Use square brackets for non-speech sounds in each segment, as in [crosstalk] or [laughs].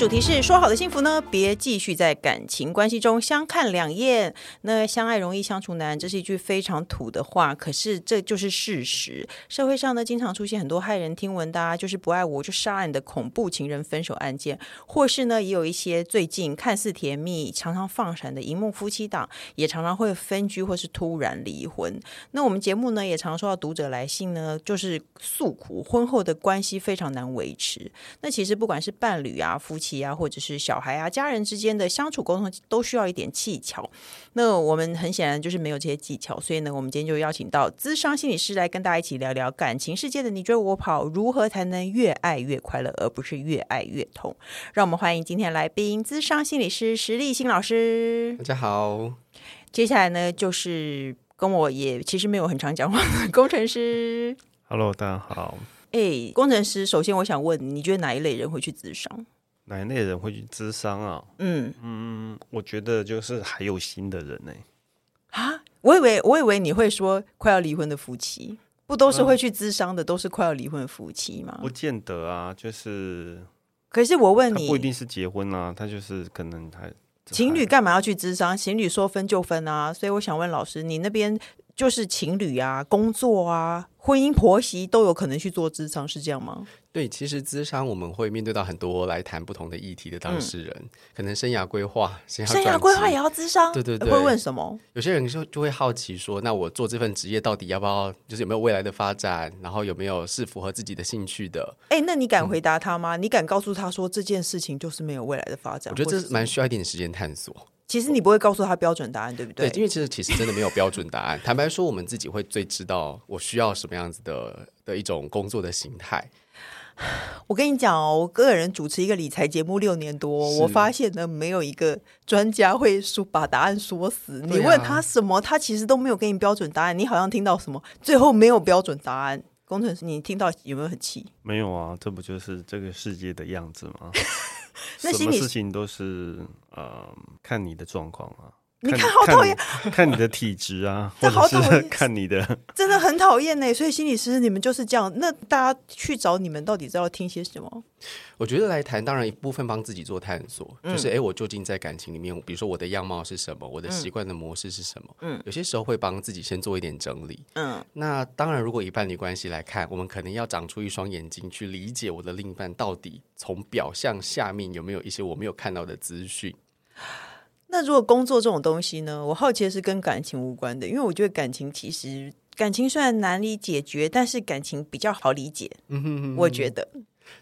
主题是说好的幸福呢？别继续在感情关系中相看两厌。那相爱容易相处难，这是一句非常土的话，可是这就是事实。社会上呢，经常出现很多骇人听闻的啊，就是不爱我就杀你的恐怖情人分手案件，或是呢，也有一些最近看似甜蜜、常常放闪的荧幕夫妻档，也常常会分居或是突然离婚。那我们节目呢，也常收到读者来信呢，就是诉苦婚后的关系非常难维持。那其实不管是伴侣啊、夫妻。啊，或者是小孩啊，家人之间的相处沟通都需要一点技巧。那我们很显然就是没有这些技巧，所以呢，我们今天就邀请到资商心理师来跟大家一起聊聊感情世界的你追我跑，如何才能越爱越快乐，而不是越爱越痛。让我们欢迎今天来宾，资商心理师石立新老师。大家好。接下来呢，就是跟我也其实没有很常讲话的工程师。Hello，大家好。哎，工程师，首先我想问你，你觉得哪一类人会去咨商？哪一类人会去咨商啊？嗯嗯，我觉得就是还有心的人呢、欸。啊，我以为我以为你会说快要离婚的夫妻，不都是会去咨商的，嗯、都是快要离婚的夫妻吗？不见得啊，就是。可是我问你，不一定是结婚啊，他就是可能还情侣干嘛要去咨商？情侣说分就分啊，所以我想问老师，你那边就是情侣啊，工作啊。婚姻婆媳都有可能去做咨商，是这样吗？对，其实咨商我们会面对到很多来谈不同的议题的当事人，嗯、可能生涯规划，生涯规划也要咨商，对对对，会问什么？有些人就就会好奇说，那我做这份职业到底要不要，就是有没有未来的发展，然后有没有是符合自己的兴趣的？哎，那你敢回答他吗？嗯、你敢告诉他说这件事情就是没有未来的发展？我觉得这蛮需要一点时间探索。其实你不会告诉他标准答案，对不对？对，因为其实其实真的没有标准答案。[laughs] 坦白说，我们自己会最知道我需要什么样子的的一种工作的形态。我跟你讲哦，我个人主持一个理财节目六年多，我发现呢，没有一个专家会说把答案说死。你问他什么，他其实都没有给你标准答案。你好像听到什么，最后没有标准答案。工程师，你听到有没有很气？没有啊，这不就是这个世界的样子吗？[laughs] 那什么事情都是呃，看你的状况啊。你看，好讨厌！看你的体质啊，[laughs] 这好讨厌 [laughs] 看你的，真的很讨厌呢。所以心理师，你们就是这样。那大家去找你们，到底是要听些什么？我觉得来谈，当然一部分帮自己做探索，嗯、就是哎，我究竟在感情里面，比如说我的样貌是什么，我的习惯的模式是什么？嗯，有些时候会帮自己先做一点整理。嗯，那当然，如果以伴侣关系来看，我们可能要长出一双眼睛去理解我的另一半到底从表象下面有没有一些我没有看到的资讯。那如果工作这种东西呢？我好奇的是跟感情无关的，因为我觉得感情其实感情虽然难以解决，但是感情比较好理解。嗯哼哼，我觉得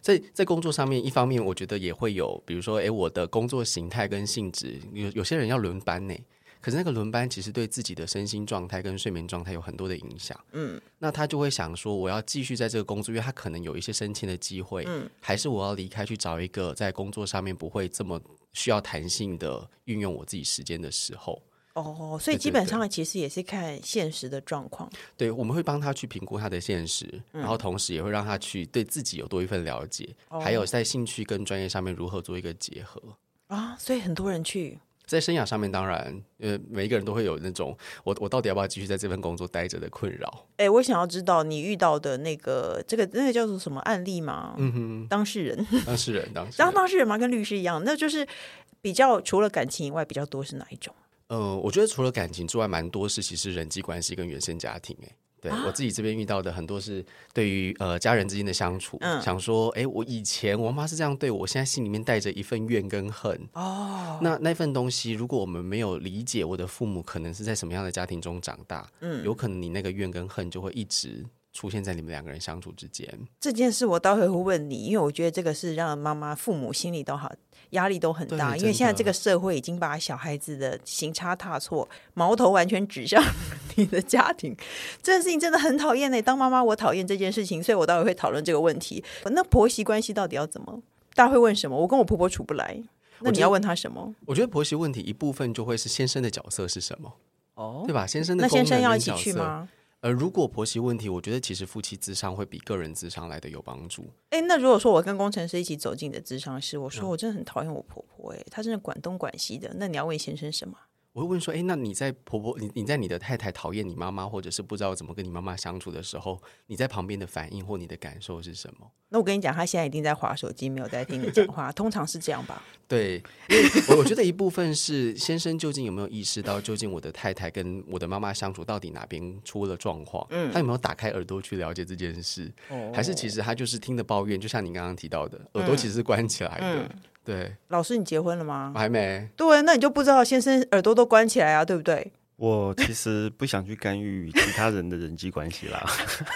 在在工作上面，一方面我觉得也会有，比如说，哎，我的工作形态跟性质，有有些人要轮班呢。可是那个轮班其实对自己的身心状态跟睡眠状态有很多的影响。嗯，那他就会想说，我要继续在这个工作，因为他可能有一些升迁的机会。嗯，还是我要离开去找一个在工作上面不会这么需要弹性的运用我自己时间的时候。哦，所以基本上其实也是看现实的状况。对，我们会帮他去评估他的现实，嗯，然后同时也会让他去对自己有多一份了解，哦，还有在兴趣跟专业上面如何做一个结合。啊，所以很多人去。在生涯上面，当然，呃，每一个人都会有那种我我到底要不要继续在这份工作待着的困扰。哎、欸，我想要知道你遇到的那个这个那个叫做什么案例吗？嗯哼，当事人，当事人，[laughs] 当事人，当当事人嘛，跟律师一样，那就是比较除了感情以外，比较多是哪一种？呃，我觉得除了感情之外，蛮多是其实人际关系跟原生家庭、欸。哎。对，我自己这边遇到的很多是对于呃家人之间的相处，嗯、想说，哎，我以前我妈是这样对我，我现在心里面带着一份怨跟恨。哦，那那份东西，如果我们没有理解我的父母可能是在什么样的家庭中长大，嗯，有可能你那个怨跟恨就会一直出现在你们两个人相处之间。这件事我待会会问你，因为我觉得这个是让妈妈父母心里都好。压力都很大，因为现在这个社会已经把小孩子的行差踏错，矛头完全指向 [laughs] 你的家庭，这件事情真的很讨厌呢。当妈妈，我讨厌这件事情，所以我待会会讨论这个问题。那婆媳关系到底要怎么？大家会问什么？我跟我婆婆处不来，那你要问她什么？我觉，我觉得婆媳问题一部分就会是先生的角色是什么？哦，对吧？先生的那先生要一起去吗？呃，如果婆媳问题，我觉得其实夫妻智商会比个人智商来的有帮助。哎，那如果说我跟工程师一起走进你的智商室，我说我真的很讨厌我婆婆，哎，她真的管东管西的，那你要问先生什么？我会问说，哎，那你在婆婆，你你在你的太太讨厌你妈妈，或者是不知道怎么跟你妈妈相处的时候，你在旁边的反应或你的感受是什么？那我跟你讲，他现在一定在划手机，没有在听你讲话，[laughs] 通常是这样吧？对，因为我我觉得一部分是先生究竟有没有意识到，究竟我的太太跟我的妈妈相处到底哪边出了状况？嗯，他有没有打开耳朵去了解这件事？哦，还是其实他就是听的抱怨，就像你刚刚提到的，耳朵其实是关起来的。嗯嗯对，老师，你结婚了吗？我还没。对，那你就不知道先生耳朵都关起来啊，对不对？我其实不想去干预其他人的人际关系啦。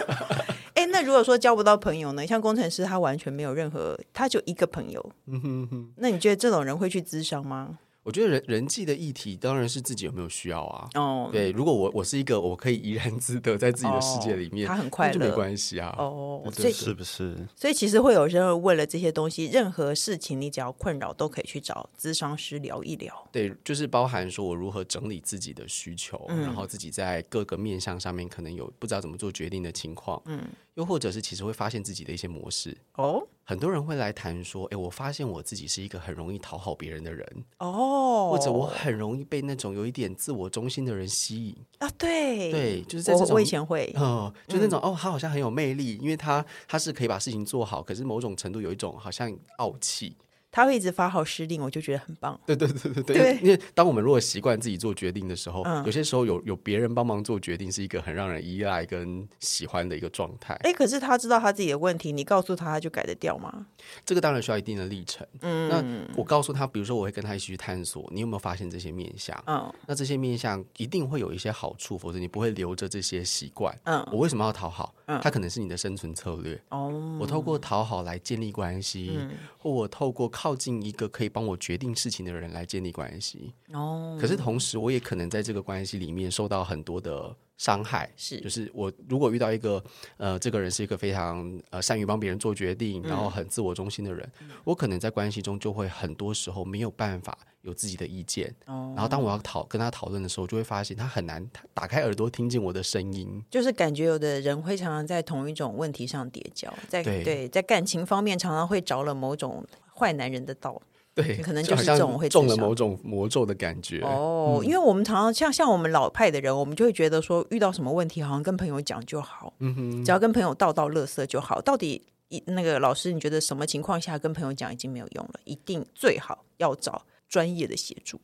[laughs] 哎，那如果说交不到朋友呢？像工程师，他完全没有任何，他就一个朋友。嗯哼哼。那你觉得这种人会去咨商吗？我觉得人人际的议题当然是自己有没有需要啊。哦，对，如果我我是一个我可以怡然自得在自己的世界里面，他很快乐，就没关系啊。哦，所以是不是？所以其实会有人为了这些东西，任何事情你只要困扰，都可以去找咨商师聊一聊。对，就是包含说我如何整理自己的需求，然后自己在各个面向上面可能有不知道怎么做决定的情况。嗯。又或者是其实会发现自己的一些模式哦，很多人会来谈说，哎，我发现我自己是一个很容易讨好别人的人。哦，或者我很容易被那种有一点自我中心的人吸引。啊，对对，就是在这种我，我以前会，嗯，就那种哦，他好像很有魅力，因为他他是可以把事情做好，可是某种程度有一种好像傲气。他会一直发号施令，我就觉得很棒。对对对对对，对，因为当我们如果习惯自己做决定的时候，嗯、有些时候有有别人帮忙做决定，是一个很让人依赖跟喜欢的一个状态。哎，可是他知道他自己的问题，你告诉他，他就改得掉吗？这个当然需要一定的历程。嗯，那我告诉他，比如说我会跟他一起去探索，你有没有发现这些面相？嗯，那这些面相一定会有一些好处，否则你不会留着这些习惯。嗯，我为什么要讨好？嗯，他可能是你的生存策略。哦，我透过讨好来建立关系，嗯、或我透过靠近一个可以帮我决定事情的人来建立关系。哦，可是同时我也可能在这个关系里面受到很多的伤害，是。就是我如果遇到一个呃，这个人是一个非常呃善于帮别人做决定，然后很自我中心的人，嗯、我可能在关系中就会很多时候没有办法有自己的意见。哦，然后当我要讨跟他讨论的时候，就会发现他很难打开耳朵听见我的声音，就是感觉有的人会常常在同一种问题上叠交，在对，对在感情方面常常会着了某种。坏男人的道，对，可能就是这种会中了某种魔咒的感觉哦。嗯、因为我们常常像像我们老派的人，我们就会觉得说，遇到什么问题，好像跟朋友讲就好，嗯哼，只要跟朋友道道乐色就好。到底一那个老师，你觉得什么情况下跟朋友讲已经没有用了？一定最好要找专业的协助。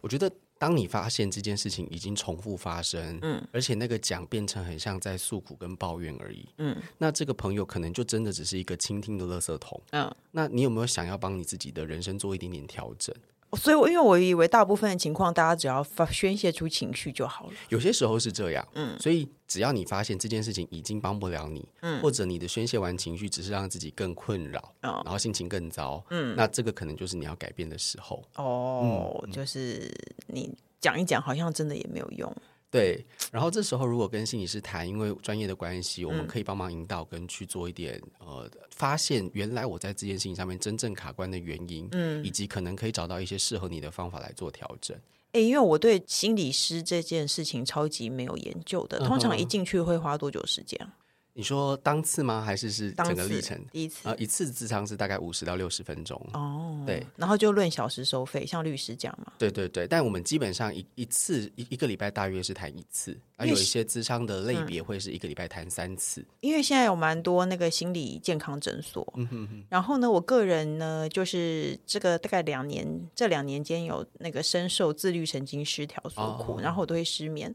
我觉得。当你发现这件事情已经重复发生，嗯，而且那个讲变成很像在诉苦跟抱怨而已，嗯，那这个朋友可能就真的只是一个倾听的垃圾桶，嗯，那你有没有想要帮你自己的人生做一点点调整？所以，我因为我以为大部分的情况，大家只要发宣泄出情绪就好了。有些时候是这样，嗯，所以只要你发现这件事情已经帮不了你，嗯，或者你的宣泄完情绪只是让自己更困扰，哦，然后心情更糟，嗯，那这个可能就是你要改变的时候。哦，嗯，就是你讲一讲，好像真的也没有用。对，然后这时候如果跟心理师谈，因为专业的关系，我们可以帮忙引导跟去做一点、嗯、呃，发现原来我在这件事情上面真正卡关的原因，嗯，以及可能可以找到一些适合你的方法来做调整。诶，因为我对心理师这件事情超级没有研究的，通常一进去会花多久时间？嗯你说当次吗？还是是整个历程？第一次啊，一次咨商是大概五十到六十分钟哦。对，然后就论小时收费，像律师讲嘛。对对对，但我们基本上一一次一一个礼拜大约是谈一次，而有一些咨商的类别会是一个礼拜谈三次。因为现在有蛮多那个心理健康诊所，嗯哼哼。然后呢，我个人呢，就是这个大概两年，这两年间有那个深受自律神经失调所苦，哦、然后我都会失眠。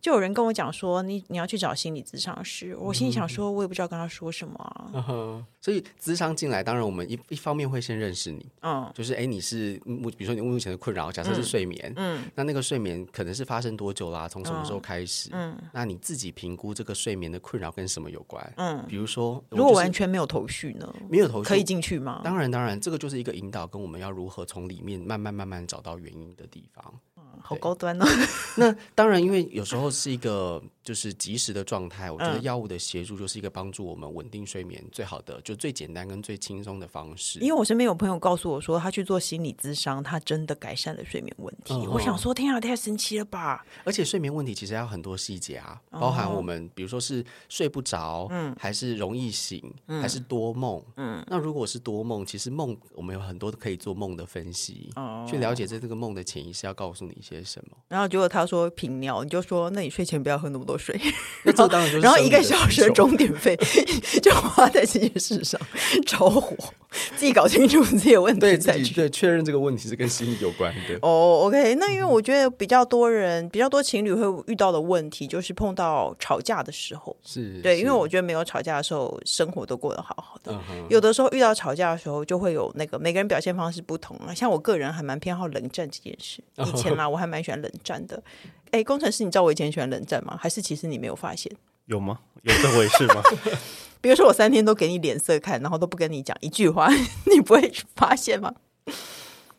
就有人跟我讲说，你你要去找心理咨商师，我心里想说，我也不知道跟他说什么啊。嗯哼，所以咨商进来，当然我们一一方面会先认识你，嗯，就是哎，你是目，比如说你目前的困扰，假设是睡眠，嗯，那那个睡眠可能是发生多久啦？从什么时候开始？嗯，那你自己评估这个睡眠的困扰跟什么有关？嗯，比如说，如果完全没有头绪呢？没有头绪可以进去吗？当然，当然，这个就是一个引导，跟我们要如何从里面慢慢慢慢找到原因的地方。好高端哦！[laughs] 那当然，因为有时候是一个就是及时的状态，我觉得药物的协助就是一个帮助我们稳定睡眠最好的，就最简单跟最轻松的方式。因为我身边有朋友告诉我说，他去做心理咨商，他真的改善了睡眠问题。我想说，天啊，太神奇了吧！而且睡眠问题其实还有很多细节啊，包含我们比如说是睡不着，嗯，还是容易醒，还是多梦，嗯。那如果是多梦，其实梦我们有很多可以做梦的分析，哦去了解在这个梦的潜意识要告诉你一些什么。然后结果他说频尿，你就说，那你睡前不要喝那么多水。[laughs] 那这当然就是，然后一个小时的钟点费 [laughs] 就花在这件事上，着火，自己搞清楚自己的问题，对自己对确认这个问题是跟心理有关的。哦、oh,，OK，那因为我觉得比较多人、比较多情侣会遇到的问题，就是碰到吵架的时候，是对，因为我觉得没有吵架的时候，生活都过得好好的。有的时候遇到吵架的时候，就会有那个每个人表现方式不同啊。像我个人还蛮偏好冷战这件事，以前嘛，我还蛮喜欢冷战的。哎，工程师，你知道我以前喜欢冷战吗？还是其实你没有发现？有吗？有这回事吗？[laughs] [laughs] 比如说我三天都给你脸色看，然后都不跟你讲一句话，[laughs] 你不会发现吗？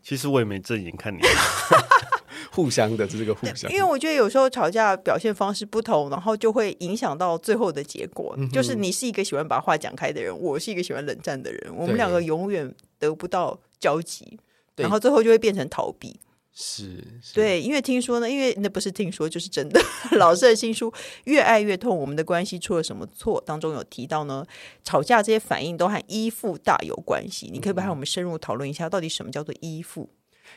其实我也没正眼看你，互相的，这是个互相。因为我觉得有时候吵架表现方式不同，然后就会影响到最后的结果。嗯、就是你是一个喜欢把话讲开的人，我是一个喜欢冷战的人，我们两个永远得不到交集，然后最后就会变成逃避。是，是，对，因为听说呢，因为那不是听说，就是真的。[laughs] 老师的新书《越爱越痛》，我们的关系出了什么错？当中有提到呢，吵架这些反应都和依附大有关系。你可以不可以和我们深入讨论一下，到底什么叫做依附？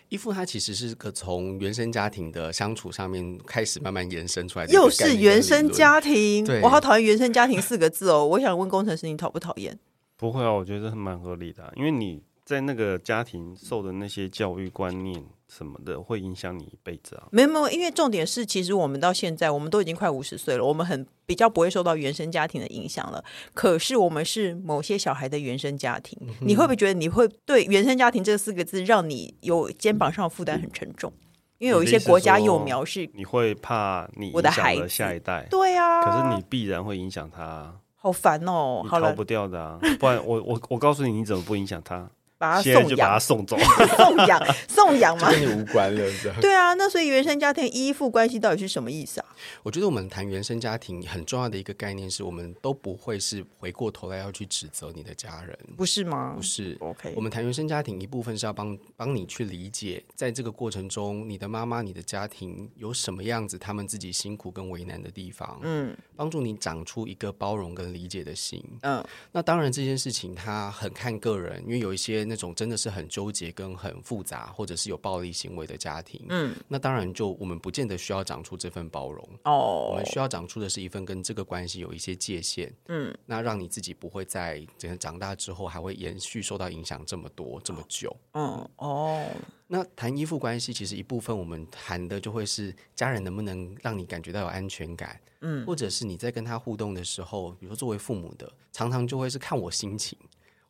依附它其实是个从原生家庭的相处上面开始慢慢延伸出来的，又是原生家庭。对，我好讨厌“原生家庭”四个字哦。我想问工程师，你讨不讨厌？不会啊，我觉得是蛮合理的，因为你在那个家庭受的那些教育观念。什么的会影响你一辈子啊？没有没有，因为重点是，其实我们到现在，我们都已经快五十岁了，我们很比较不会受到原生家庭的影响了。可是我们是某些小孩的原生家庭，嗯、你会不会觉得你会对原生家庭这四个字让你有肩膀上的负担很沉重？因为有一些国家幼苗是你会怕你的孩子下一代，对啊，可是你必然会影响他，好烦哦，你逃不掉的啊！不然我我我告诉你，你怎么不影响他？把他送养，就把他送走，[laughs] 送养，送养嘛，跟你无关了，对啊，那所以原生家庭依附关系到底是什么意思啊？我觉得我们谈原生家庭很重要的一个概念是，我们都不会是回过头来要去指责你的家人，不是吗？不是，OK。我们谈原生家庭一部分是要帮帮你去理解，在这个过程中，你的妈妈、你的家庭有什么样子，他们自己辛苦跟为难的地方，嗯，帮助你长出一个包容跟理解的心，嗯。那当然这件事情它很看个人，因为有一些那种真的是很。纠结跟很复杂，或者是有暴力行为的家庭，嗯，那当然就我们不见得需要长出这份包容哦，我们需要长出的是一份跟这个关系有一些界限，嗯，那让你自己不会在整个长大之后还会延续受到影响这么多这么久，嗯哦，那谈依附关系其实一部分我们谈的就会是家人能不能让你感觉到有安全感，嗯，或者是你在跟他互动的时候，比如说作为父母的，常常就会是看我心情。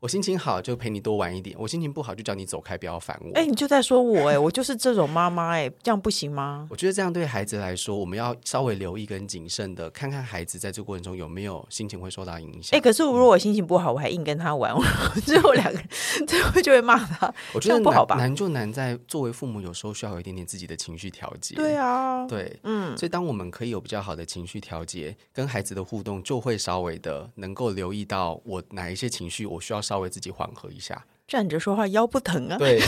我心情好就陪你多玩一点，我心情不好就叫你走开，不要烦我。哎、欸，你就在说我哎、欸，我就是这种妈妈哎，这样不行吗？我觉得这样对孩子来说，我们要稍微留意跟谨慎的，看看孩子在这过程中有没有心情会受到影响。哎、欸，可是如果我心情不好，我还硬跟他玩，[laughs] 最后两个 [laughs] 人最后就会骂他。我觉得不好吧？难就难在作为父母，有时候需要有一点点自己的情绪调节。对啊，对，嗯，所以当我们可以有比较好的情绪调节，跟孩子的互动，就会稍微的能够留意到我哪一些情绪，我需要稍微自己缓和一下，站着说话腰不疼啊？对。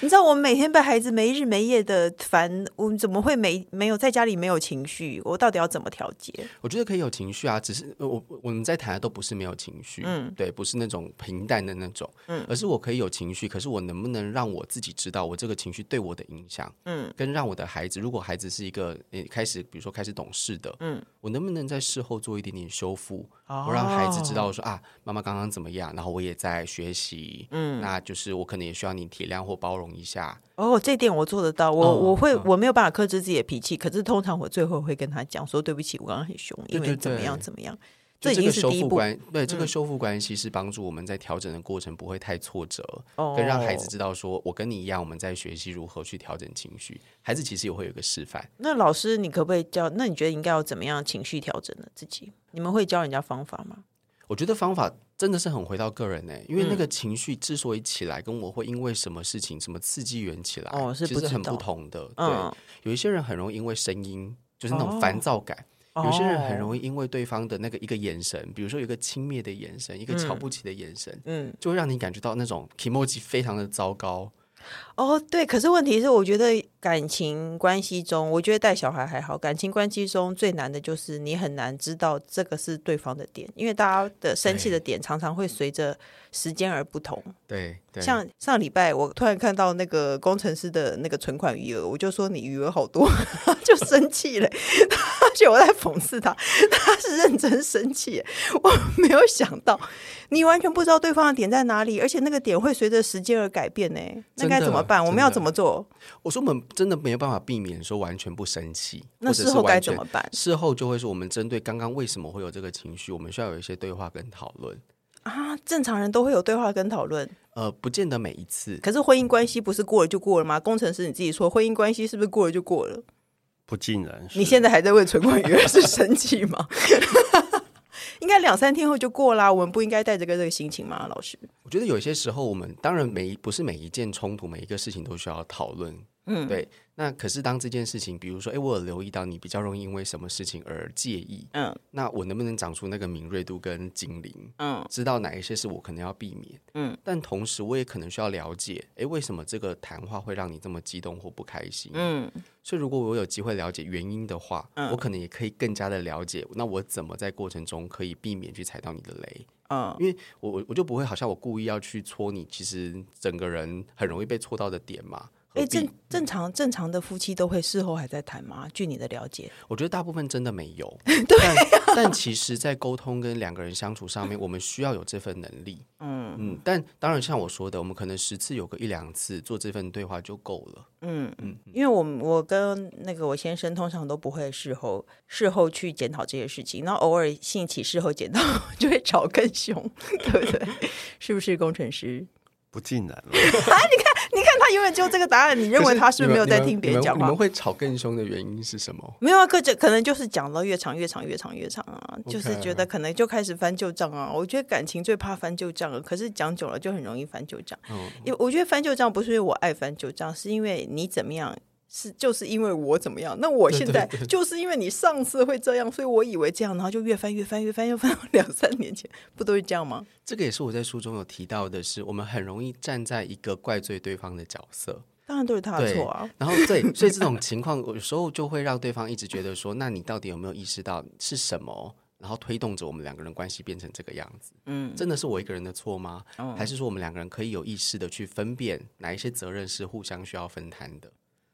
你知道我们每天被孩子没日没夜的烦，我们怎么会没没有在家里没有情绪？我到底要怎么调节？我觉得可以有情绪啊，只是我我们在谈的都不是没有情绪，嗯，对，不是那种平淡的那种，嗯，而是我可以有情绪，可是我能不能让我自己知道我这个情绪对我的影响，嗯，跟让我的孩子，如果孩子是一个开始，比如说开始懂事的，嗯，我能不能在事后做一点点修复，哦，我让孩子知道说啊，妈妈刚刚怎么样，然后我也在学习，嗯，那就是我可能也需要你体谅或包容一下哦，这点我做得到。我、哦、我会我没有办法克制自己的脾气，可是通常我最后会跟他讲说对不起，我刚刚很凶，因为怎么样怎么样。这已经是第一步。对，这个修复关系是帮助我们在调整的过程不会太挫折，嗯、跟让孩子知道说我跟你一样，我们在学习如何去调整情绪。孩子其实也会有一个示范。那老师，你可不可以教？那你觉得应该要怎么样情绪调整呢？自己你们会教人家方法吗？我觉得方法真的是很回到个人呢、欸，因为那个情绪之所以起来，跟我会因为什么事情、什么刺激源起来，哦，是其实很不同的。对，有一些人很容易因为声音就是那种烦躁感。哦、有些人很容易因为对方的那个一个眼神，比如说有一个轻蔑的眼神，一个瞧不起的眼神，嗯，就会让你感觉到那种 kimoji 非常的糟糕。哦，对，可是问题是，我觉得感情关系中，我觉得带小孩还好，感情关系中最难的就是你很难知道这个是对方的点，因为大家的生气的点常常会随着时间而不同。对，对，像上礼拜我突然看到那个工程师的那个存款余额，我就说你余额好多，[laughs] 就生气了，[laughs] 而且我在讽刺他，他是认真生气，我没有想到你完全不知道对方的点在哪里，而且那个点会随着时间而改变呢，那该怎么办？我们要怎么做？我说我们真的没有办法避免说完全不生气，那事后该怎么办？事后就会说我们针对刚刚为什么会有这个情绪，我们需要有一些对话跟讨论。啊，正常人都会有对话跟讨论，呃，不见得每一次。可是婚姻关系不是过了就过了吗？工程师你自己说，婚姻关系是不是过了就过了？不尽然。你现在还在为存款余额是生气吗？[laughs] 应该两三天后就过啦，我们不应该带着个这个心情吗？老师，我觉得有些时候，我们当然每不是每一件冲突，每一个事情都需要讨论。嗯，对。那可是当这件事情，比如说，哎，我有留意到你比较容易因为什么事情而介意，嗯，那我能不能长出那个敏锐度跟精灵，嗯，知道哪一些是我可能要避免，嗯，但同时我也可能需要了解，哎，为什么这个谈话会让你这么激动或不开心，嗯，所以如果我有机会了解原因的话，嗯，我可能也可以更加的了解，那我怎么在过程中可以避免去踩到你的雷，嗯，因为我我我就不会好像我故意要去戳你，其实整个人很容易被戳到的点嘛。哎，正正常正常的夫妻都会事后还在谈吗？据你的了解，我觉得大部分真的没有。[laughs] 对、啊但，但其实，在沟通跟两个人相处上面，我们需要有这份能力。嗯嗯，但当然，像我说的，我们可能十次有个一两次做这份对话就够了。嗯嗯，因为我我跟那个我先生通常都不会事后事后去检讨这些事情，然后偶尔兴起事后检讨，[laughs] 就会吵更凶，[laughs] 对不对？是不是工程师？不尽然了。啊，你看。[laughs] 你看他永远就这个答案，你认为他是不是没有在听别人讲话？你们会吵更凶的原因是什么？没有啊，可这可能就是讲了越长越长越长越长啊就是觉得可能就开始翻旧账啊。我觉得感情最怕翻旧账了，可是讲久了就很容易翻旧账。嗯，因为我觉得翻旧账不是因为我爱翻旧账，是因为你怎么样。是，就是因为我怎么样？那我现在就是因为你上次会这样，所以我以为这样，然后就越翻越翻越翻，越翻到两三年前，不都是这样吗？这个也是我在书中有提到的是，是我们很容易站在一个怪罪对方的角色，当然都是他的错啊。然后对，所以这种 [laughs] 情况有时候就会让对方一直觉得说，那你到底有没有意识到是什么？然后推动着我们两个人关系变成这个样子。嗯，真的是我一个人的错吗？嗯，还是说我们两个人可以有意识的去分辨哪一些责任是互相需要分摊的？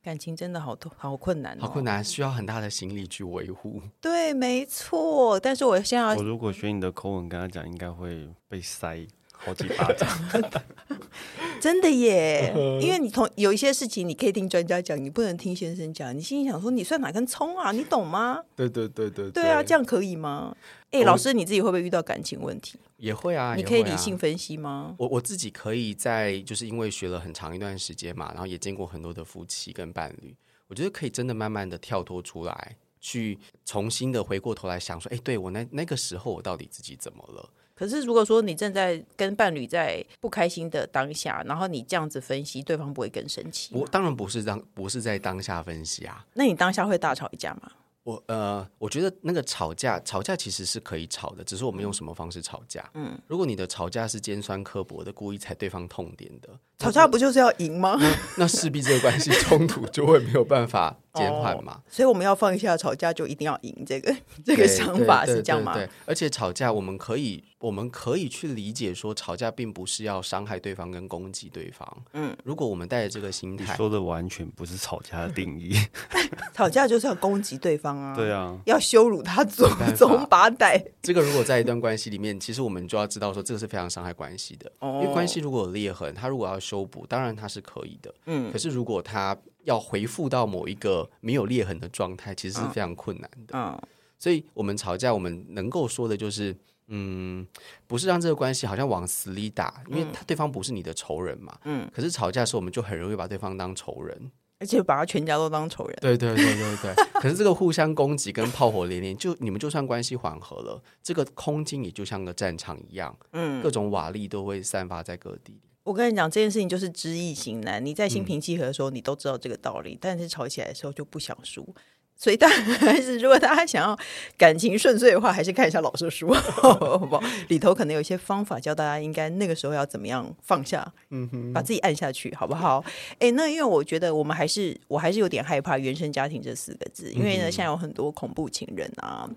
感情真的好痛好困难，好困难，需要很大的心力去维护。[laughs] 对，没错。但是我现在，我如果学你的口吻跟他讲，应该会被塞好几巴掌。[laughs] 真的耶，因为你同有一些事情，你可以听专家讲，你不能听先生讲。你心里想说，你算哪根葱啊？你懂吗？对对对对，对啊，这样可以吗？哎，老师，你自己会不会遇到感情问题？也会啊，你可以理性分析吗？我我自己可以在，就是因为学了很长一段时间嘛，然后也见过很多的夫妻跟伴侣，我觉得可以真的慢慢的跳脱出来，去重新的回过头来想说，哎，对我那那个时候我到底自己怎么了？可是如果说你正在跟伴侣在不开心的当下，然后你这样子分析，对方不会更生气？我当然不是当不是在当下分析啊，那你当下会大吵一架吗？我呃，我觉得那个吵架，吵架其实是可以吵的，只是我们用什么方式吵架。嗯，如果你的吵架是尖酸刻薄的，故意踩对方痛点的，吵架不就是要赢吗？那，那势必这个关系冲突就会没有办法减缓嘛。哦，所以我们要放下吵架，就一定要赢。这个 [laughs] 这个想法是这样吗？对，对，对，对，而且吵架我们可以。我们可以去理解说，吵架并不是要伤害对方跟攻击对方。嗯，如果我们带着这个心态，说的完全不是吵架的定义。[laughs] 吵架就是要攻击对方啊！对啊，要羞辱他祖宗八代。这个如果在一段关系里面，其实我们就要知道说，这个是非常伤害关系的。哦，因为关系如果有裂痕，他如果要修补，当然他是可以的。嗯，可是如果他要回复到某一个没有裂痕的状态，其实是非常困难的。嗯，所以我们吵架，我们能够说的就是。嗯，不是让这个关系好像往死里打，因为他对方不是你的仇人嘛。嗯，可是吵架的时候，我们就很容易把对方当仇人，而且把他全家都当仇人。对对对对对。可是这个互相攻击跟炮火连连，就你们就算关系缓和了，这个空间也就像个战场一样，嗯，各种瓦砾都会散发在各地。我跟你讲，这件事情就是知易行难。你在心平气和的时候，你都知道这个道理，嗯，但是吵起来的时候就不想输。所以大家还是，如果大家想要感情顺遂的话，还是看一下老师的书，好不好？里头可能有一些方法教大家应该那个时候要怎么样放下，嗯哼，把自己按下去，好不好？哎，那因为我觉得我们还是，我还是有点害怕“原生家庭”这四个字，因为呢，现在有很多恐怖情人啊.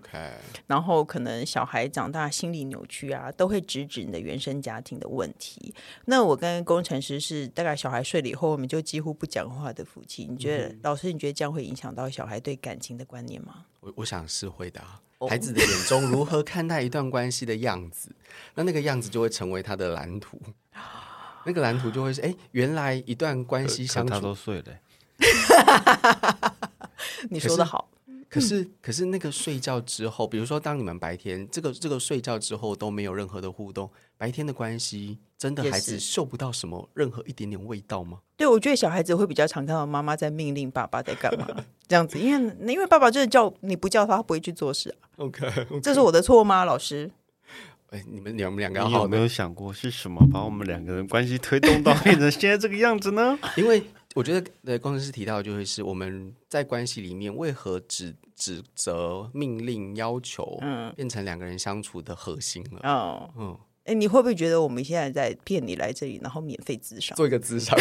然后可能小孩长大心理扭曲啊，都会直指你的原生家庭的问题。那我跟工程师是大概小孩睡了以后，我们就几乎不讲话的夫妻。你觉得，嗯、老师，你觉得这样会影响到小孩对感情的观念吗？我我想是会的。孩子的眼中如何看待一段关系的样子，[laughs] 那那个样子就会成为他的蓝图。[gasps] 那个蓝图就会是：哎，原来一段关系相处，他都睡了。[laughs] 你说的好。可是，嗯、可是那个睡觉之后，比如说，当你们白天这个这个睡觉之后都没有任何的互动，白天的关系真的孩子嗅不到什么任何一点点味道吗？对，我觉得小孩子会比较常看到妈妈在命令爸爸在干嘛这样子，因为因为爸爸就是叫你不叫他，他不会去做事啊。OK，, okay. 这是我的错吗，老师？[laughs] 哎，你们你们两个好，你有没有想过是什么把我们两个人关系推动到变成现在这个样子呢？[laughs] 因为。我觉得，呃，工程师提到就会是我们在关系里面为何指指责、命令、要求，嗯，变成两个人相处的核心了。哦，嗯，哎，你会不会觉得我们现在在骗你来这里，然后免费自杀，做一个自杀？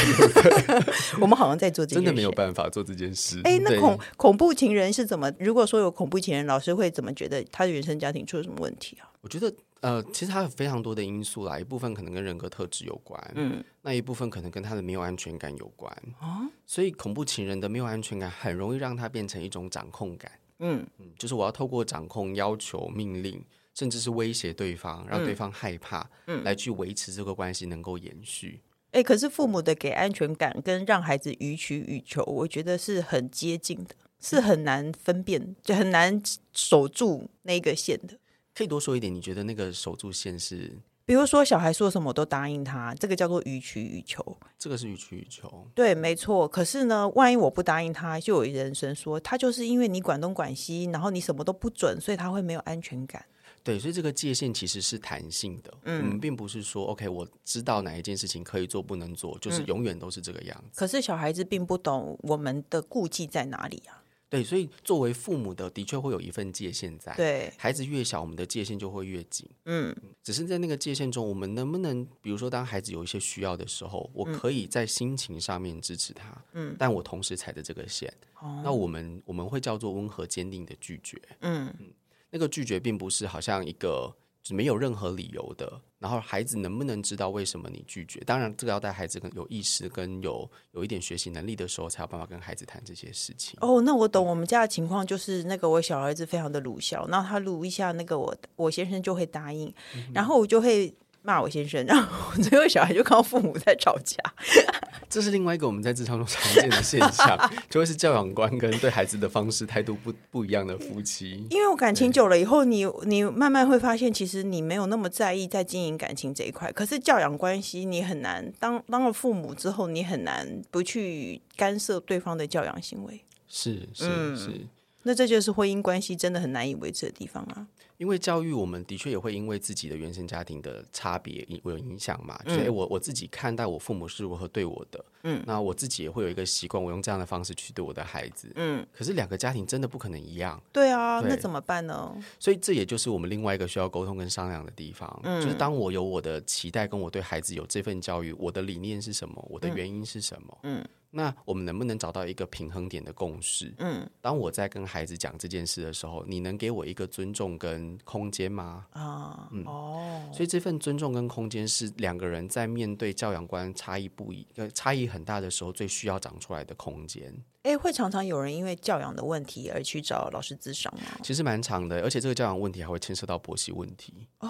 [laughs] 我们好像在做这件事，真的没有办法做这件事。哎，那恐恐怖情人是怎么？如果说有恐怖情人，老师会怎么觉得他的原生家庭出了什么问题啊？我觉得。呃，其实他有非常多的因素啦，一部分可能跟人格特质有关，嗯，那一部分可能跟他的没有安全感有关，啊，所以恐怖情人的没有安全感很容易让他变成一种掌控感，嗯嗯，就是我要透过掌控、要求、命令，甚至是威胁对方，让对方害怕，嗯，来去维持这个关系能够延续。哎、欸，可是父母的给安全感跟让孩子予取予求，我觉得是很接近的，是很难分辨，就很难守住那个线的。可以多说一点？你觉得那个守住线是？比如说，小孩说什么我都答应他，这个叫做予取予求。这个是予取予求，对，没错。可是呢，万一我不答应他，就有人生说他就是因为你管东管西，然后你什么都不准，所以他会没有安全感。对，所以这个界限其实是弹性的。嗯，我们并不是说 OK，我知道哪一件事情可以做，不能做，就是永远都是这个样子。嗯，可是小孩子并不懂我们的顾忌在哪里啊。对，所以作为父母的，的确会有一份界限在。对，孩子越小，我们的界限就会越紧。嗯，只是在那个界限中，我们能不能，比如说，当孩子有一些需要的时候，我可以在心情上面支持他。嗯，但我同时踩着这个线。哦，那我们我们会叫做温和坚定的拒绝。嗯，那个拒绝并不是好像一个。是没有任何理由的，然后孩子能不能知道为什么你拒绝？当然，这个要带孩子有意识跟有有一点学习能力的时候，才有办法跟孩子谈这些事情。哦，那我懂。我们家的情况就是，那个我小儿子非常的鲁小，那他鲁一下，那个我我先生就会答应，嗯、然后我就会。骂我先生，[laughs] 然后最后小孩就看到父母在吵架。[laughs] 这是另外一个我们在职场中常见的现象，就会是教养观跟对孩子的方式态度不不一样的夫妻。[laughs] 因为我感情久了以后，你你慢慢会发现，其实你没有那么在意在经营感情这一块。可是教养关系，你很难当当了父母之后，你很难不去干涉对方的教养行为。是是是，嗯、是那这就是婚姻关系真的很难以维持的地方啊。因为教育，我们的确也会因为自己的原生家庭的差别有影响嘛。所以，我我自己看待我父母是如何对我的，嗯，那我自己也会有一个习惯，我用这样的方式去对我的孩子，嗯。可是两个家庭真的不可能一样，对啊，对，那怎么办呢？所以这也就是我们另外一个需要沟通跟商量的地方，嗯，就是当我有我的期待，跟我对孩子有这份教育，我的理念是什么，我的原因是什么，嗯。嗯那我们能不能找到一个平衡点的共识？嗯，当我在跟孩子讲这件事的时候，你能给我一个尊重跟空间吗？啊，嗯，哦，所以这份尊重跟空间是两个人在面对教养观差异不一、差异很大的时候最需要长出来的空间。哎，会常常有人因为教养的问题而去找老师咨商吗？其实蛮长的，而且这个教养问题还会牵涉到婆媳问题。哦，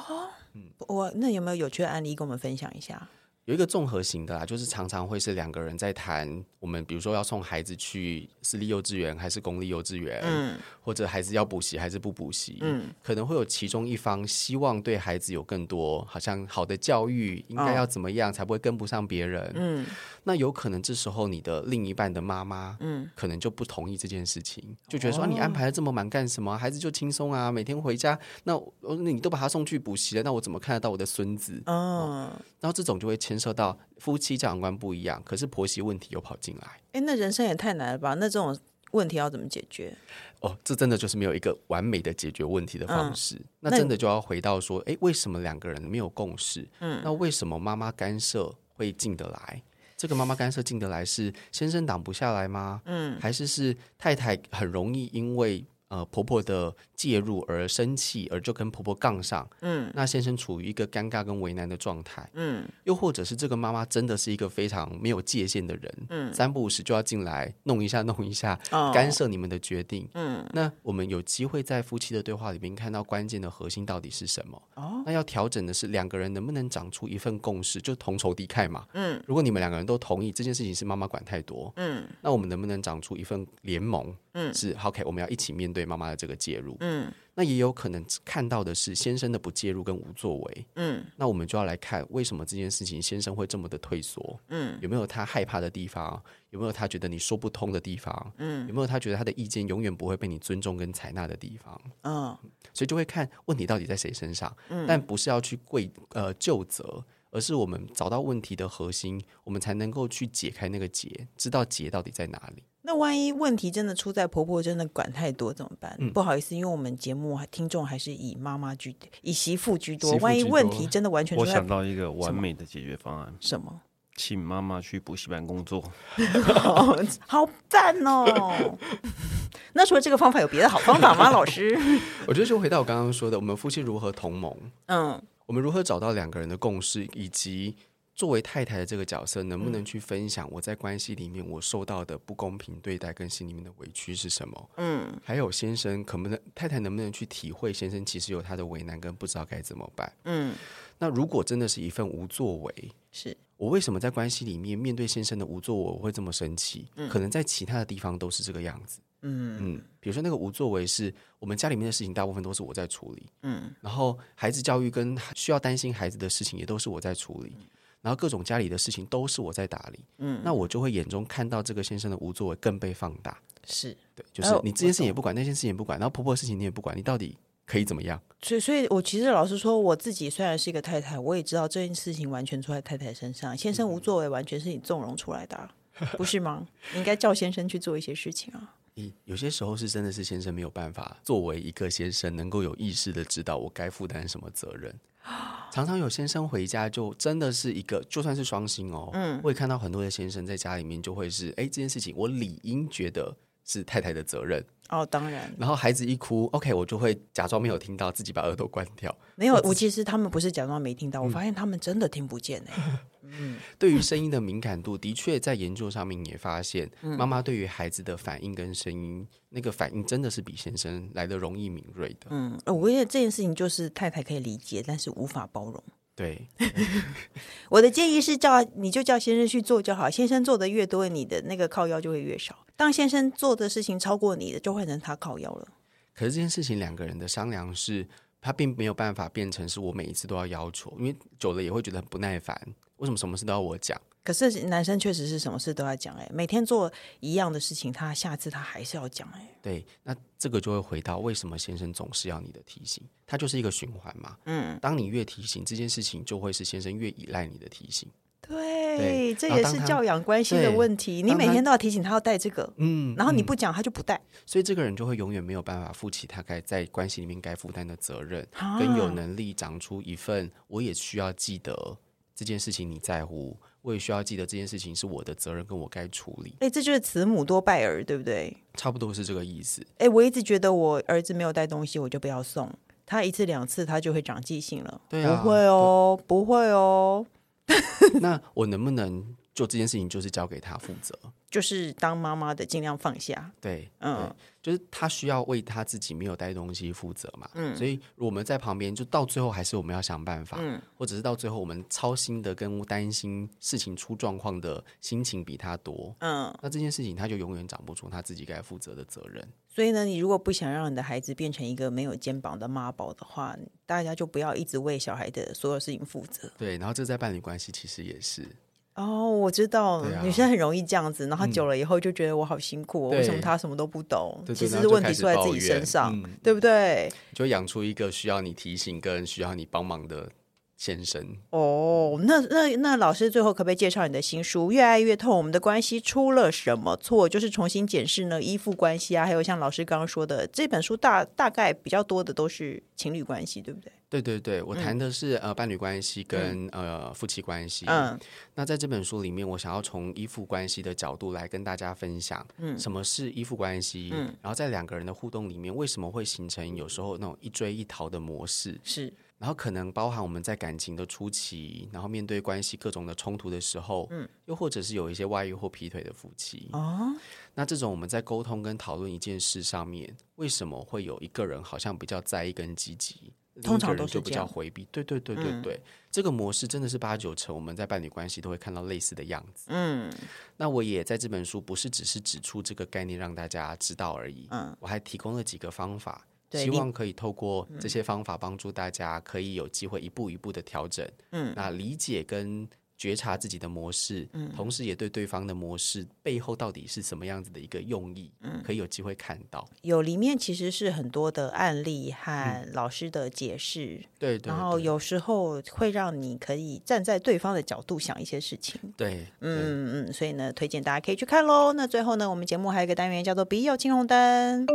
嗯，我那有没有有趣的案例跟我们分享一下？有一个综合型的啦，就是常常会是两个人在谈，我们比如说要送孩子去私立幼稚园还是公立幼稚园，嗯，或者孩子要补习还是不补习，嗯，可能会有其中一方希望对孩子有更多好像好的教育，应该要怎么样才不会跟不上别人，嗯，那有可能这时候你的另一半的妈妈，嗯，可能就不同意这件事情，就觉得说，啊，你安排的这么满干什么？孩子就轻松啊，每天回家，那你都把他送去补习了，那我怎么看得到我的孙子？嗯，然后这种就会牵。涉到夫妻教养观不一样，可是婆媳问题又跑进来。哎，那人生也太难了吧？那这种问题要怎么解决？哦，这真的就是没有一个完美的解决问题的方式。嗯、那真的就要回到说，哎，为什么两个人没有共识？嗯，那为什么妈妈干涉会进得来？这个妈妈干涉进得来是先生挡不下来吗？嗯，还是是太太很容易因为呃婆婆的介入而生气，而就跟婆婆杠上，嗯，那先生处于一个尴尬跟为难的状态，嗯，又或者是这个妈妈真的是一个非常没有界限的人，嗯，三不五时就要进来弄一下弄一下，哦，干涉你们的决定，嗯，那我们有机会在夫妻的对话里面看到关键的核心到底是什么？哦，那要调整的是两个人能不能长出一份共识，就同仇敌忾嘛，嗯，如果你们两个人都同意这件事情是妈妈管太多，嗯，那我们能不能长出一份联盟？嗯，是 OK，我们要一起面对妈妈的这个介入，嗯。那也有可能看到的是先生的不介入跟无作为，嗯，那我们就要来看为什么这件事情先生会这么的退缩，嗯，有没有他害怕的地方？有没有他觉得你说不通的地方？嗯，有没有他觉得他的意见永远不会被你尊重跟采纳的地方？嗯，所以就会看问题到底在谁身上，嗯，但不是要去跪呃就责，而是我们找到问题的核心，我们才能够去解开那个结，知道结到底在哪里。那万一问题真的出在婆婆真的管太多怎么办？嗯、不好意思，因为我们节目听众还是以妈妈居多，以媳妇居多。万一问题真的完全出在……我想到一个完美的解决方案。什么？请妈妈去补习班工作。[laughs] 好赞哦！[laughs] 那除了这个方法，有别的好方法吗？老师？[laughs] 我觉得就回到我刚刚说的，我们夫妻如何同盟？嗯，我们如何找到两个人的共识，以及。作为太太的这个角色，能不能去分享我在关系里面我受到的不公平对待跟心里面的委屈是什么？嗯，还有先生可不能，太太能不能去体会先生其实有他的为难跟不知道该怎么办？嗯，那如果真的是一份无作为，是我为什么在关系里面面对先生的无作为我会这么生气？嗯，可能在其他的地方都是这个样子。嗯嗯，比如说那个无作为是我们家里面的事情大部分都是我在处理。嗯，然后孩子教育跟需要担心孩子的事情也都是我在处理。然后各种家里的事情都是我在打理，嗯，那我就会眼中看到这个先生的无作为更被放大，是对，就是你这件事情也不管，那件事情也不管，然后婆婆的事情你也不管，你到底可以怎么样？所以，所以我其实老实说，我自己虽然是一个太太，我也知道这件事情完全出在太太身上，先生无作为完全是你纵容出来的，不是吗？你应该叫先生去做一些事情啊。有些时候是真的是先生没有办法，作为一个先生能够有意识的知道我该负担什么责任。[gasps] 常常有先生回家就真的是一个，就算是双薪哦，嗯，我也看到很多的先生在家里面就会是，哎，这件事情我理应觉得是太太的责任哦，当然。然后孩子一哭，OK，我就会假装没有听到，自己把耳朵关掉。没有，我其实他们不是假装没听到，我发现他们真的听不见哎。[laughs] 嗯，对于声音的敏感度，的确在研究上面也发现，妈妈对于孩子的反应跟声音那个反应，真的是比先生来的容易敏锐的。嗯，我觉得这件事情就是太太可以理解，但是无法包容。对，[laughs] 我的建议是叫你就叫先生去做就好，先生做的越多，你的那个靠腰就会越少。当先生做的事情超过你的，就换成他靠腰了。可是这件事情两个人的商量是，他并没有办法变成是我每一次都要要求，因为久了也会觉得很不耐烦。为什么什么事都要我讲？可是男生确实是什么事都要讲哎，每天做一样的事情，他下次他还是要讲哎。对，那这个就会回到为什么先生总是要你的提醒？他就是一个循环嘛。嗯，当你越提醒这件事情，就会是先生越依赖你的提醒。对，对这也是教养关系的问题。你每天都要提醒他要带这个，嗯，然后你不讲，他就不带。所以这个人就会永远没有办法负起他该在关系里面该负担的责任，啊、跟有能力长出一份我也需要记得。这件事情你在乎，我也需要记得这件事情是我的责任，跟我该处理。哎，这就是慈母多败儿，对不对？差不多是这个意思。哎，我一直觉得我儿子没有带东西，我就不要送他一次两次，他就会长记性了。对啊，不会哦，不会哦。[laughs] 那我能不能做这件事情，就是交给他负责？就是当妈妈的尽量放下，对，嗯，就是他需要为他自己没有带东西负责嘛，嗯，所以我们在旁边，就到最后还是我们要想办法，嗯，或者是到最后我们操心的跟担心事情出状况的心情比他多，嗯，那这件事情他就永远长不出他自己该负责的责任。所以呢，你如果不想让你的孩子变成一个没有肩膀的妈宝的话，大家就不要一直为小孩的所有事情负责。对，然后这在伴侣关系其实也是。哦，我知道，啊、女生很容易这样子，然后久了以后就觉得我好辛苦，嗯、为什么她什么都不懂？对其实是问题出在自己身上，嗯、对不对？就养出一个需要你提醒跟需要你帮忙的先生哦，那那那老师最后可不可以介绍你的新书《越爱越痛》？我们的关系出了什么错？就是重新检视呢依附关系啊，还有像老师刚刚说的，这本书大大概比较多的都是情侣关系，对不对？对对对，我谈的是、嗯、呃伴侣关系跟、嗯、呃夫妻关系。嗯，那在这本书里面，我想要从依附关系的角度来跟大家分享，嗯，什么是依附关系？嗯，然后在两个人的互动里面，为什么会形成有时候那种一追一逃的模式？是。然后可能包含我们在感情的初期，然后面对关系各种的冲突的时候，嗯，又或者是有一些外遇或劈腿的夫妻，哦，那这种我们在沟通跟讨论一件事上面，为什么会有一个人好像比较在意跟积极，通常都是比较回避？对对对对对，嗯，这个模式真的是八九成我们在伴侣关系都会看到类似的样子。嗯，那我也在这本书不是只是指出这个概念让大家知道而已，嗯，我还提供了几个方法。希望可以透过这些方法帮助大家，可以有机会一步一步的调整。嗯，那理解跟觉察自己的模式，嗯，同时也对对方的模式背后到底是什么样子的一个用意，嗯，可以有机会看到。有里面其实是很多的案例和老师的解释，对、对，然后有时候会让你可以站在对方的角度想一些事情。对，嗯嗯，所以呢，推荐大家可以去看喽。那最后呢，我们节目还有一个单元叫做“笔友青红灯”。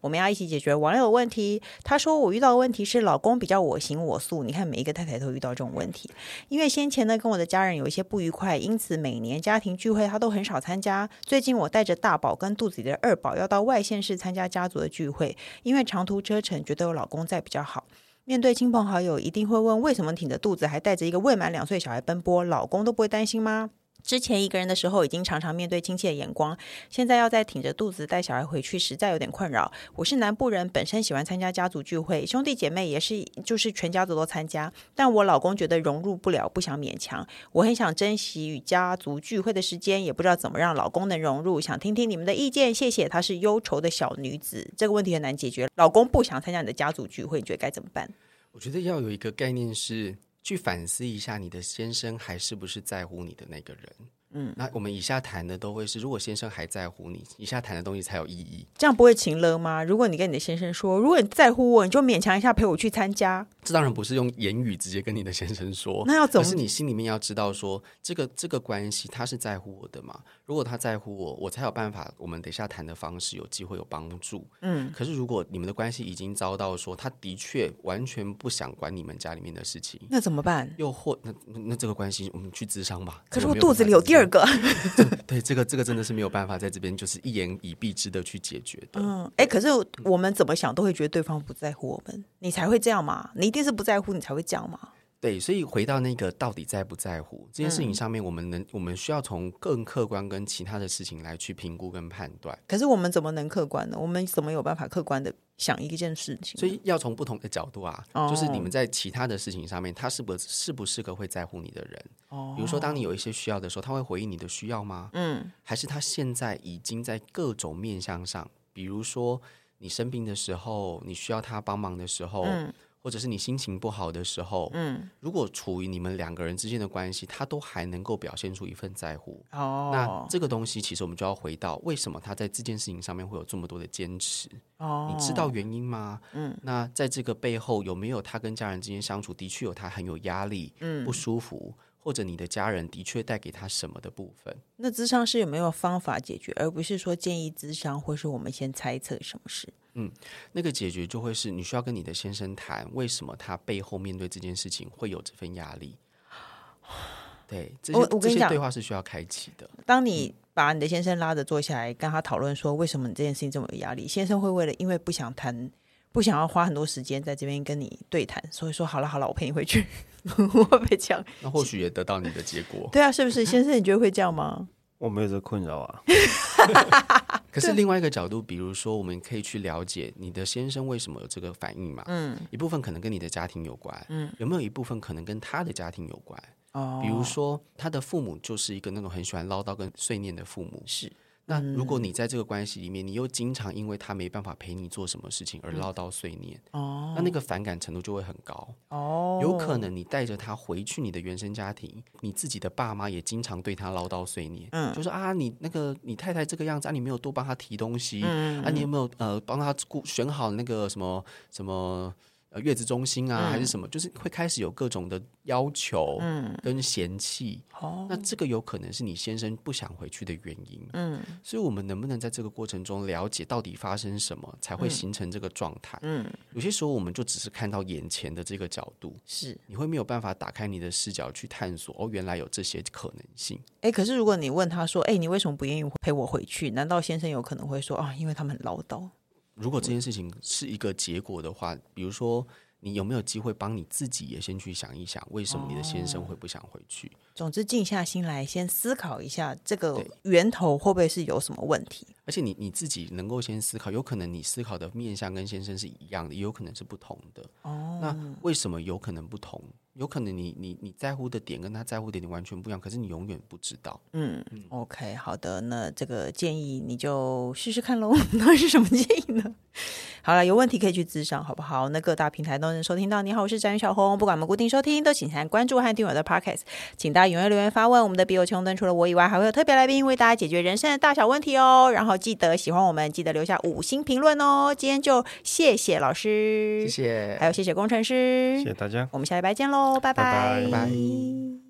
我们要一起解决网友问题。他说：“我遇到的问题是老公比较我行我素。你看每一个太太都遇到这种问题。因为先前呢跟我的家人有一些不愉快，因此每年家庭聚会他都很少参加。最近我带着大宝跟肚子里的二宝要到外县市参加家族的聚会，因为长途车程，觉得有老公在比较好。面对亲朋好友，一定会问为什么挺着肚子还带着一个未满两岁小孩奔波，老公都不会担心吗？”之前一个人的时候，已经常常面对亲戚的眼光，现在要再挺着肚子带小孩回去，实在有点困扰。我是南部人，本身喜欢参加家族聚会，兄弟姐妹也是，就是全家族都参加。但我老公觉得融入不了，不想勉强。我很想珍惜与家族聚会的时间，也不知道怎么让老公能融入，想听听你们的意见，谢谢。她是忧愁的小女子，这个问题很难解决。老公不想参加你的家族聚会，你觉得该怎么办？我觉得要有一个概念是。去反思一下，你的先生还是不是在乎你的那个人？嗯，那我们以下谈的都会是，如果先生还在乎你，以下谈的东西才有意义。这样不会情了吗？如果你跟你的先生说，如果你在乎我，你就勉强一下陪我去参加。这当然不是用言语直接跟你的先生说，那要怎么？可是你心里面要知道说，这个这个关系他是在乎我的嘛？如果他在乎我，我才有办法。我们等一下谈的方式有机会有帮助。嗯，可是如果你们的关系已经遭到说，他的确完全不想管你们家里面的事情，那怎么办？又或那那这个关系，我们去咨商吧。可是我肚子里有第二个。[laughs] 对，这个这个真的是没有办法在这边就是一言以蔽之的去解决的。嗯，哎，可是我们怎么想都会觉得对方不在乎我们，你才会这样嘛？你一定是不在乎，你才会这样嘛？对，所以回到那个到底在不在乎这件事情上面，我们能我们需要从更客观跟其他的事情来去评估跟判断。可是我们怎么能客观呢？我们怎么有办法客观的想一件事情？所以要从不同的角度啊，哦、就是你们在其他的事情上面，他是不是不是个会在乎你的人？哦，比如说当你有一些需要的时候，他会回应你的需要吗？嗯，还是他现在已经在各种面向上，比如说你生病的时候，你需要他帮忙的时候。嗯或者是你心情不好的时候，嗯，如果处于你们两个人之间的关系，他都还能够表现出一份在乎，哦，那这个东西其实我们就要回到为什么他在这件事情上面会有这么多的坚持，哦，你知道原因吗？嗯，那在这个背后有没有他跟家人之间相处的确有他很有压力，嗯，不舒服，或者你的家人的确带给他什么的部分？那咨商是有没有方法解决，而不是说建议咨商，或是我们先猜测什么事？嗯，那个解决就会是你需要跟你的先生谈，为什么他背后面对这件事情会有这份压力？对，这些我我跟你讲，对话是需要开启的。当你把你的先生拉着坐下来，跟他讨论说为什么你这件事情这么有压力，先生会为了因为不想谈，不想要花很多时间在这边跟你对谈，所以说好了好了，我陪你回去。[laughs] 我会被这样，那或许也得到你的结果。对啊，是不是先生？你觉得会这样吗？我没有这困扰啊。[laughs] 可是另外一个角度，比如说，我们可以去了解你的先生为什么有这个反应嘛？嗯，一部分可能跟你的家庭有关，嗯，有没有一部分可能跟他的家庭有关？哦，比如说他的父母就是一个那种很喜欢唠叨跟碎念的父母，是。那如果你在这个关系里面，你又经常因为他没办法陪你做什么事情而唠叨碎念，哦，那那个反感程度就会很高。哦，有可能你带着他回去你的原生家庭，你自己的爸妈也经常对他唠叨碎念，嗯，就说啊，你那个你太太这个样子啊，你没有多帮他提东西，嗯，啊，你有没有呃帮他顾选好那个什么什么呃月子中心啊，嗯、还是什么，就是会开始有各种的要求，嗯，跟嫌弃。哦，那这个有可能是你先生不想回去的原因。嗯，所以我们能不能在这个过程中了解到底发生什么，才会形成这个状态？嗯，有些时候我们就只是看到眼前的这个角度，是你会没有办法打开你的视角去探索。哦，原来有这些可能性。哎、欸，可是如果你问他说：“哎、欸，你为什么不愿意陪我回去？”难道先生有可能会说：“啊，因为他们很唠叨。”如果这件事情是一个结果的话，比如说，你有没有机会帮你自己也先去想一想，为什么你的先生会不想回去？哦、总之，静下心来，先思考一下这个源头会不会是有什么问题。而且你你自己能够先思考，有可能你思考的面向跟先生是一样的，也有可能是不同的。哦，那为什么有可能不同？有可能你你你在乎的点跟他在乎的点完全不一样，可是你永远不知道。嗯，嗯，OK，好的，那这个建议你就试试看喽。[laughs] 那是什么建议呢？好了，有问题可以去咨商，好不好？那各大平台都能收听到。你好，我是宅女小红，不管我们固定收听，都请先关注和订阅我的 Podcast。请大家踊跃留言发问，我们的笔友青红灯除了我以外，还会有特别来宾为大家解决人生的大小问题哦。然后记得喜欢我们，记得留下五星评论哦。今天就谢谢老师，谢谢，还有谢谢工程师，谢谢大家，我们下礼拜见喽，拜拜，拜拜。拜拜。